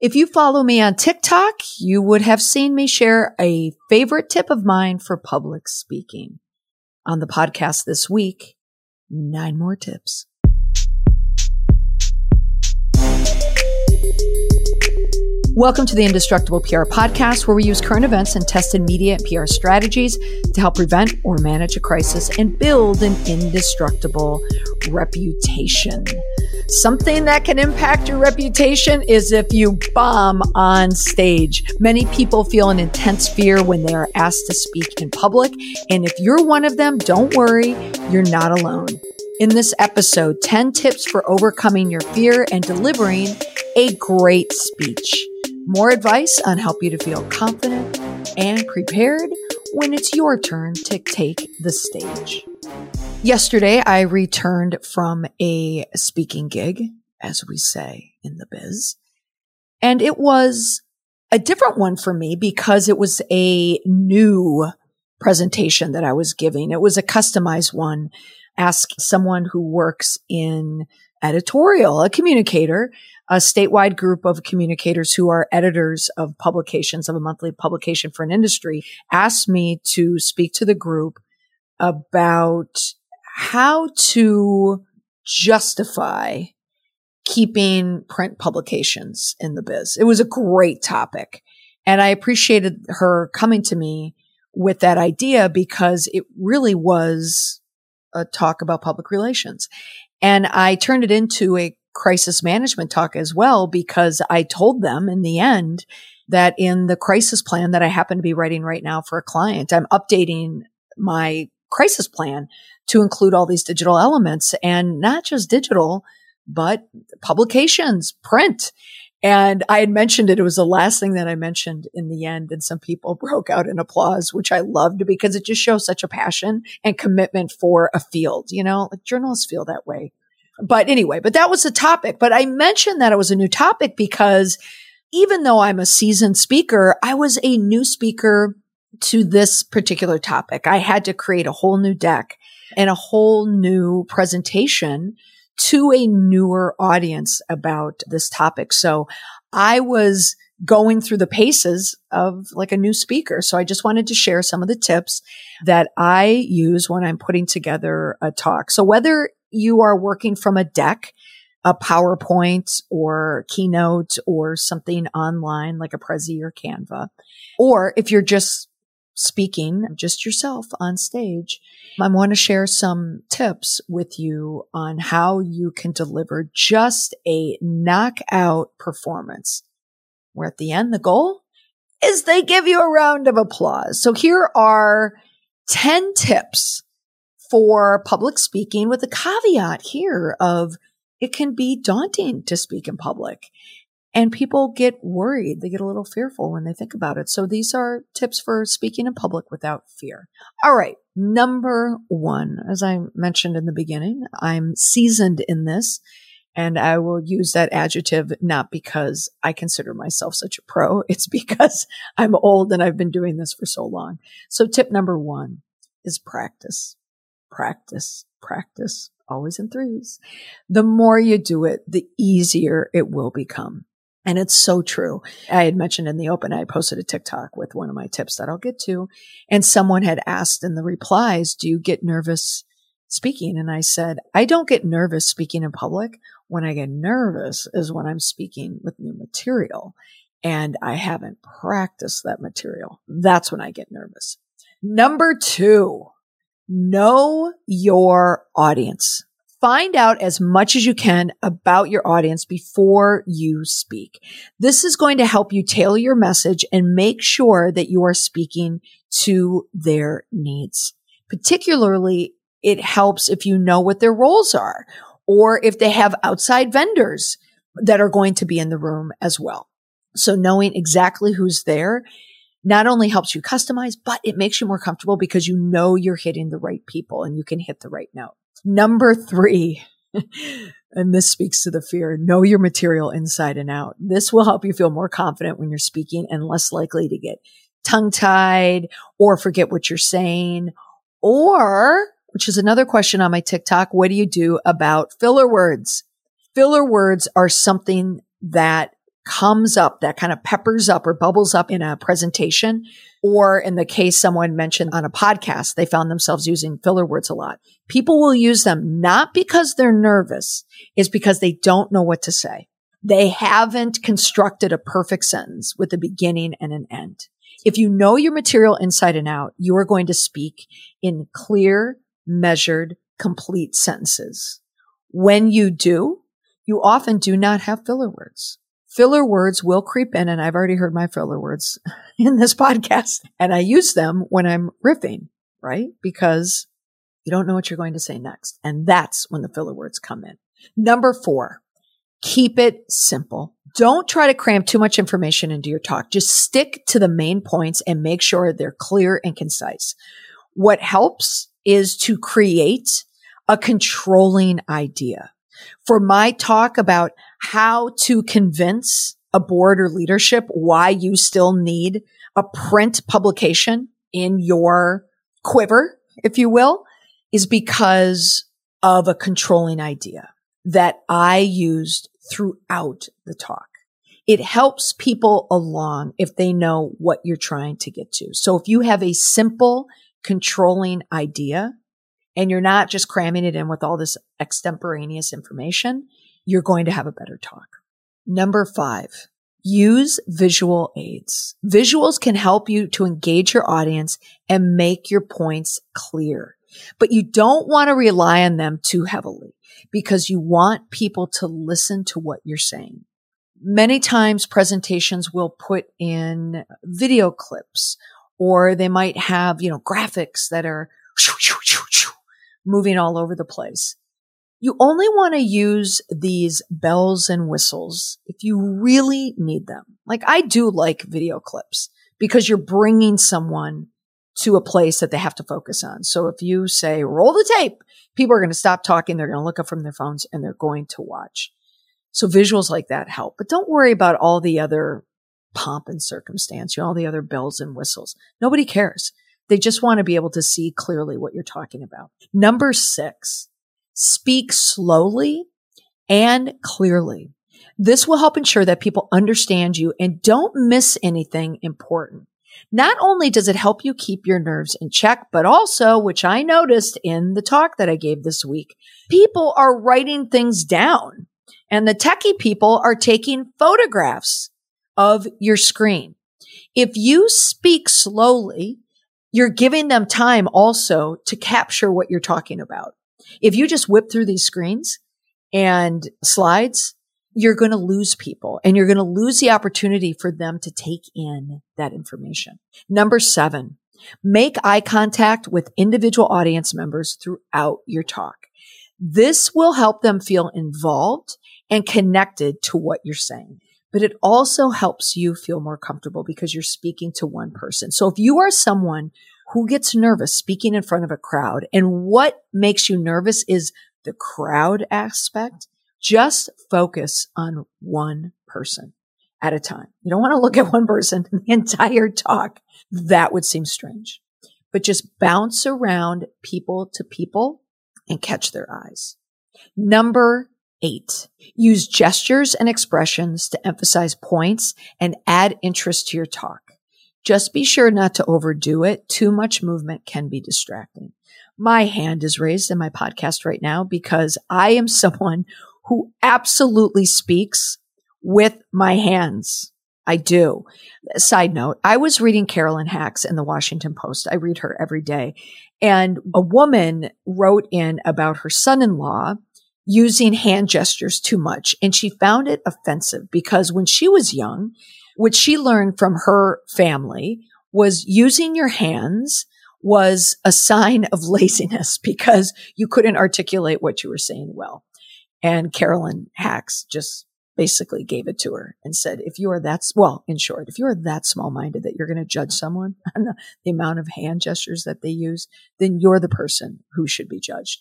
If you follow me on TikTok, you would have seen me share a favorite tip of mine for public speaking. On the podcast this week, nine more tips. Welcome to the Indestructible PR podcast, where we use current events and tested media and PR strategies to help prevent or manage a crisis and build an indestructible reputation. Something that can impact your reputation is if you bomb on stage. Many people feel an intense fear when they are asked to speak in public. And if you're one of them, don't worry, you're not alone. In this episode, 10 tips for overcoming your fear and delivering a great speech. More advice on help you to feel confident and prepared when it's your turn to take the stage. Yesterday, I returned from a speaking gig, as we say in the biz, and it was a different one for me because it was a new presentation that I was giving. It was a customized one. Ask someone who works in editorial, a communicator, a statewide group of communicators who are editors of publications of a monthly publication for an industry asked me to speak to the group about how to justify keeping print publications in the biz. It was a great topic. And I appreciated her coming to me with that idea because it really was a talk about public relations. And I turned it into a crisis management talk as well because I told them in the end that in the crisis plan that I happen to be writing right now for a client, I'm updating my crisis plan to include all these digital elements and not just digital, but publications, print. And I had mentioned it. It was the last thing that I mentioned in the end. And some people broke out in applause, which I loved because it just shows such a passion and commitment for a field. You know, like journalists feel that way. But anyway, but that was the topic. But I mentioned that it was a new topic because even though I'm a seasoned speaker, I was a new speaker to this particular topic. I had to create a whole new deck and a whole new presentation to a newer audience about this topic. So I was going through the paces of like a new speaker. So I just wanted to share some of the tips that I use when I'm putting together a talk. So whether you are working from a deck, a PowerPoint or Keynote or something online like a Prezi or Canva, or if you're just speaking just yourself on stage, I want to share some tips with you on how you can deliver just a knockout performance. Where at the end, the goal is they give you a round of applause. So here are 10 tips for public speaking with a caveat here of it can be daunting to speak in public. And people get worried. They get a little fearful when they think about it. So these are tips for speaking in public without fear. All right. Number one, as I mentioned in the beginning, I'm seasoned in this and I will use that adjective not because I consider myself such a pro. It's because I'm old and I've been doing this for so long. So tip number one is practice, practice, practice, always in threes. The more you do it, the easier it will become. And it's so true. I had mentioned in the open, I posted a TikTok with one of my tips that I'll get to. And someone had asked in the replies, do you get nervous speaking? And I said, I don't get nervous speaking in public. When I get nervous is when I'm speaking with new material and I haven't practiced that material. That's when I get nervous. Number two, know your audience. Find out as much as you can about your audience before you speak. This is going to help you tailor your message and make sure that you are speaking to their needs. Particularly, it helps if you know what their roles are or if they have outside vendors that are going to be in the room as well. So knowing exactly who's there not only helps you customize, but it makes you more comfortable because you know you're hitting the right people and you can hit the right note. Number three, and this speaks to the fear, know your material inside and out. This will help you feel more confident when you're speaking and less likely to get tongue tied or forget what you're saying. Or, which is another question on my TikTok, what do you do about filler words? Filler words are something that comes up, that kind of peppers up or bubbles up in a presentation, or in the case someone mentioned on a podcast, they found themselves using filler words a lot. People will use them not because they're nervous, is because they don't know what to say. They haven't constructed a perfect sentence with a beginning and an end. If you know your material inside and out, you are going to speak in clear, measured, complete sentences. When you do, you often do not have filler words. Filler words will creep in, and I've already heard my filler words in this podcast, and I use them when I'm riffing, right? Because you don't know what you're going to say next. And that's when the filler words come in. Number four, keep it simple. Don't try to cram too much information into your talk. Just stick to the main points and make sure they're clear and concise. What helps is to create a controlling idea. For my talk about how to convince a board or leadership why you still need a print publication in your quiver, if you will, is because of a controlling idea that I used throughout the talk. It helps people along if they know what you're trying to get to. So if you have a simple controlling idea and you're not just cramming it in with all this extemporaneous information, you're going to have a better talk. Number five, use visual aids. Visuals can help you to engage your audience and make your points clear, but you don't want to rely on them too heavily because you want people to listen to what you're saying. Many times presentations will put in video clips or they might have, you know, graphics that are moving all over the place. You only want to use these bells and whistles if you really need them. Like I do like video clips because you're bringing someone to a place that they have to focus on. So if you say roll the tape, people are going to stop talking. They're going to look up from their phones and they're going to watch. So visuals like that help, but don't worry about all the other pomp and circumstance, you know, all the other bells and whistles. Nobody cares. They just want to be able to see clearly what you're talking about. Number six, speak slowly and clearly. This will help ensure that people understand you and don't miss anything important. Not only does it help you keep your nerves in check, but also, which I noticed in the talk that I gave this week, people are writing things down and the techie people are taking photographs of your screen. If you speak slowly, you're giving them time also to capture what you're talking about. If you just whip through these screens and slides, you're going to lose people and you're going to lose the opportunity for them to take in that information. Number seven, make eye contact with individual audience members throughout your talk. This will help them feel involved and connected to what you're saying. But it also helps you feel more comfortable because you're speaking to one person. So if you are someone who gets nervous speaking in front of a crowd and what makes you nervous is the crowd aspect, just focus on one person at a time. You don't want to look at one person the entire talk. That would seem strange, but just bounce around people to people and catch their eyes. Number eight, use gestures and expressions to emphasize points and add interest to your talk. Just be sure not to overdo it. Too much movement can be distracting. My hand is raised in my podcast right now because I am someone who absolutely speaks with my hands. I do. Side note, I was reading Carolyn Hax in the Washington Post. I read her every day. And a woman wrote in about her son-in-law using hand gestures too much. And she found it offensive because when she was young, what she learned from her family was using your hands was a sign of laziness because you couldn't articulate what you were saying well. And Carolyn Hax just basically gave it to her and said, if you are that, well, in short, if you are that small minded that you're going to judge someone on the, the amount of hand gestures that they use, then you're the person who should be judged.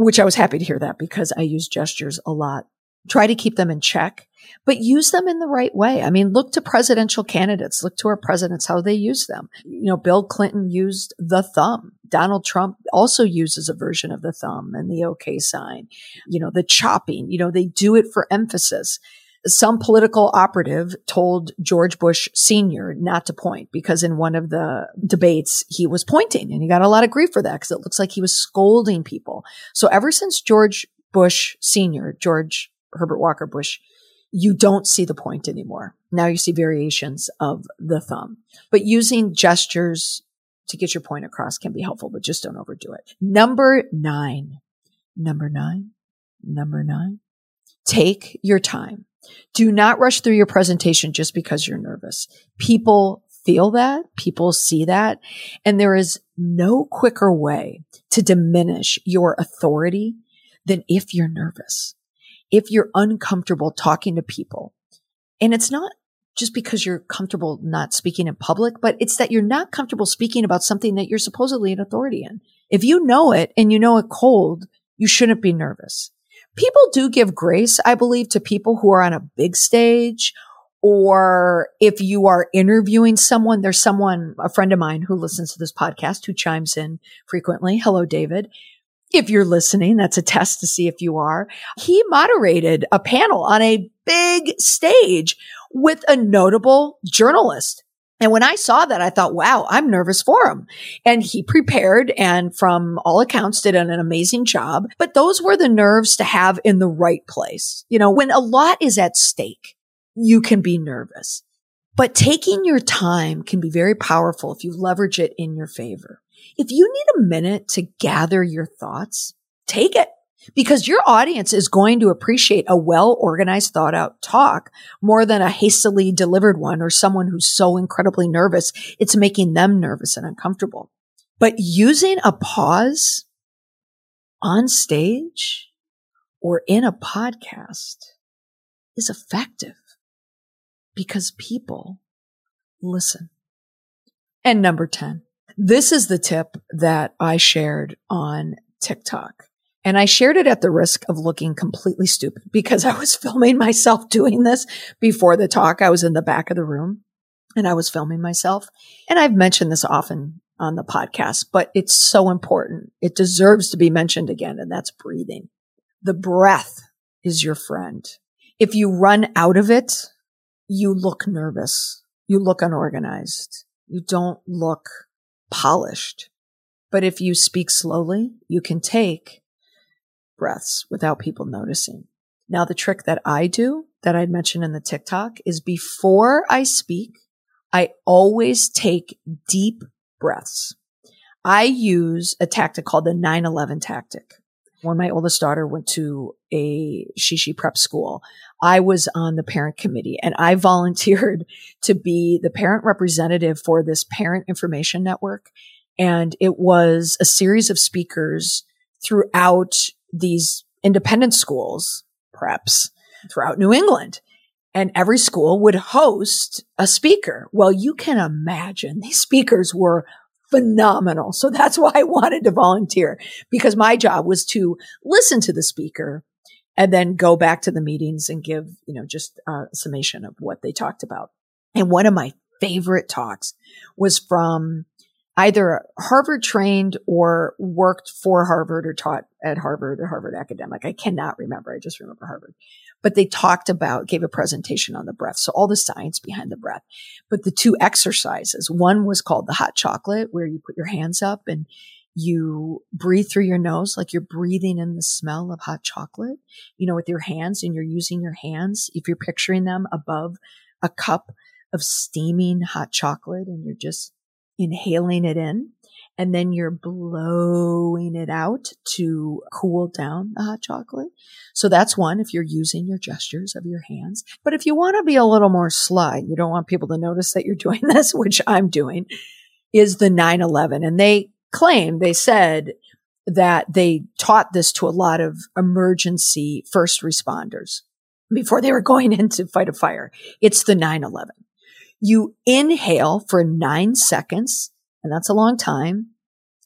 Which I was happy to hear that because I use gestures a lot try to keep them in check, but use them in the right way. I mean, look to presidential candidates, look to our presidents, how they use them. You know, Bill Clinton used the thumb. Donald Trump also uses a version of the thumb and the OK sign, you know, the chopping, you know, they do it for emphasis. Some political operative told George Bush Sr. not to point because in one of the debates he was pointing and he got a lot of grief for that because it looks like he was scolding people. So ever since George Bush Sr., George Herbert Walker Bush, you don't see the point anymore. Now you see variations of the thumb, but using gestures to get your point across can be helpful, but just don't overdo it. Number nine, number nine, number nine, take your time. Do not rush through your presentation just because you're nervous. People feel that, people see that, and there is no quicker way to diminish your authority than if you're nervous, if you're uncomfortable talking to people. And it's not just because you're comfortable not speaking in public, but it's that you're not comfortable speaking about something that you're supposedly an authority in. If you know it and you know it cold, you shouldn't be nervous people do give grace, I believe, to people who are on a big stage or if you are interviewing someone, there's someone, a friend of mine who listens to this podcast who chimes in frequently. Hello, David. If you're listening, that's a test to see if you are. He moderated a panel on a big stage with a notable journalist. And when I saw that, I thought, wow, I'm nervous for him. And he prepared and from all accounts did an, amazing job. But those were the nerves to have in the right place. You know, when a lot is at stake, you can be nervous. But taking your time can be very powerful if you leverage it in your favor. If you need a minute to gather your thoughts, take it because your audience is going to appreciate a well organized, thought out talk more than a hastily delivered one or someone who's so incredibly nervous. It's making them nervous and uncomfortable. But using a pause on stage or in a podcast is effective because people listen. And number 10, this is the tip that I shared on TikTok. And I shared it at the risk of looking completely stupid because I was filming myself doing this before the talk. I was in the back of the room and I was filming myself. And I've mentioned this often on the podcast, but it's so important. It deserves to be mentioned again. And that's breathing. The breath is your friend. If you run out of it, you look nervous. You look unorganized. You don't look polished. But if you speak slowly, you can take breaths without people noticing. Now, the trick that I do that I mentioned in the TikTok is before I speak, I always take deep breaths. I use a tactic called the 9-11 tactic. When my oldest daughter went to a Shishi prep school, I was on the parent committee and I volunteered to be the parent representative for this parent information network. And it was a series of speakers throughout these independent schools, preps throughout New England. And every school would host a speaker. Well, you can imagine these speakers were phenomenal. So that's why I wanted to volunteer because my job was to listen to the speaker and then go back to the meetings and give, you know, just a summation of what they talked about. And one of my favorite talks was from either Harvard trained or worked for Harvard or taught at Harvard or Harvard academic. I cannot remember. I just remember Harvard. But they talked about, gave a presentation on the breath. So all the science behind the breath. But the two exercises, one was called the hot chocolate, where you put your hands up and you breathe through your nose like you're breathing in the smell of hot chocolate, you know, with your hands and you're using your hands. If you're picturing them above a cup of steaming hot chocolate and you're just inhaling it in and then you're blowing it out to cool down the hot chocolate. So that's one if you're using your gestures of your hands. But if you want to be a little more sly, you don't want people to notice that you're doing this, which I'm doing, is the 9-11. And they claim, they said that they taught this to a lot of emergency first responders before they were going in to fight a fire. It's the 9-11. You inhale for nine seconds, and that's a long time.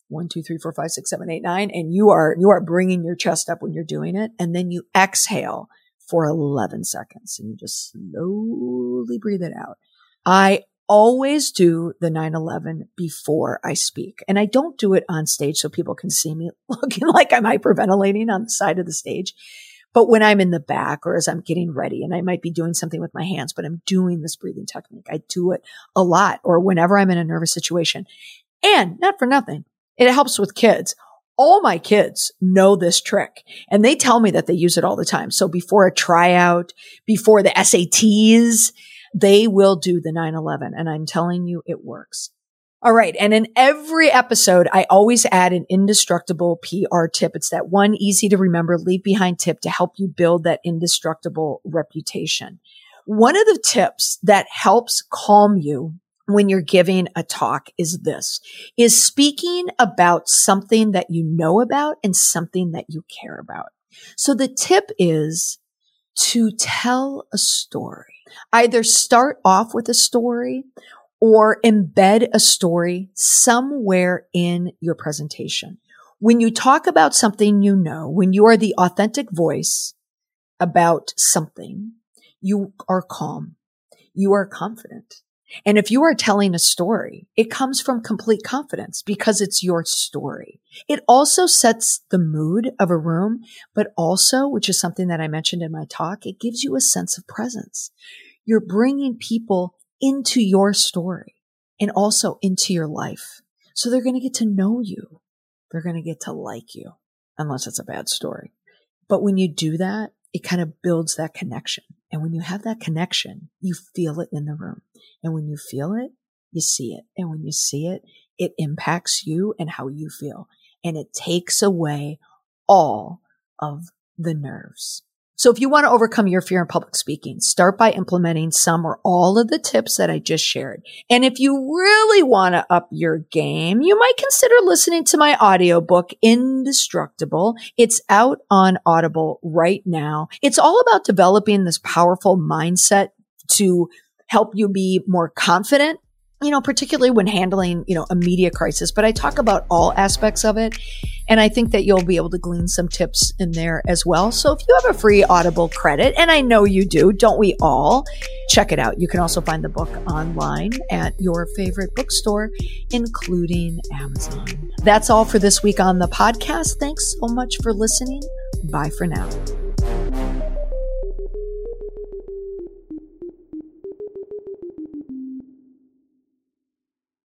One, two, three, four, five, six, seven, eight, nine. And you are, you are bringing your chest up when you're doing it. And then you exhale for 11 seconds and you just slowly breathe it out. I always do the 9-11 before I speak. And I don't do it on stage so people can see me looking like I'm hyperventilating on the side of the stage. But when I'm in the back or as I'm getting ready and I might be doing something with my hands, but I'm doing this breathing technique, I do it a lot or whenever I'm in a nervous situation. And not for nothing, it helps with kids. All my kids know this trick and they tell me that they use it all the time. So before a tryout, before the SATs, they will do the 911 and I'm telling you it works. All right. And in every episode, I always add an indestructible PR tip. It's that one easy to remember, leave behind tip to help you build that indestructible reputation. One of the tips that helps calm you when you're giving a talk is this, is speaking about something that you know about and something that you care about. So the tip is to tell a story. Either start off with a story or embed a story somewhere in your presentation. When you talk about something you know, when you are the authentic voice about something, you are calm. You are confident. And if you are telling a story, it comes from complete confidence because it's your story. It also sets the mood of a room, but also, which is something that I mentioned in my talk, it gives you a sense of presence. You're bringing people into your story and also into your life. So they're going to get to know you. They're going to get to like you, unless it's a bad story. But when you do that, it kind of builds that connection. And when you have that connection, you feel it in the room. And when you feel it, you see it. And when you see it, it impacts you and how you feel. And it takes away all of the nerves. So if you want to overcome your fear in public speaking, start by implementing some or all of the tips that I just shared. And if you really want to up your game, you might consider listening to my audiobook, Indestructible. It's out on Audible right now. It's all about developing this powerful mindset to help you be more confident you know, particularly when handling, you know, a media crisis, but I talk about all aspects of it. And I think that you'll be able to glean some tips in there as well. So if you have a free Audible credit, and I know you do, don't we all? Check it out. You can also find the book online at your favorite bookstore, including Amazon. That's all for this week on the podcast. Thanks so much for listening. Bye for now.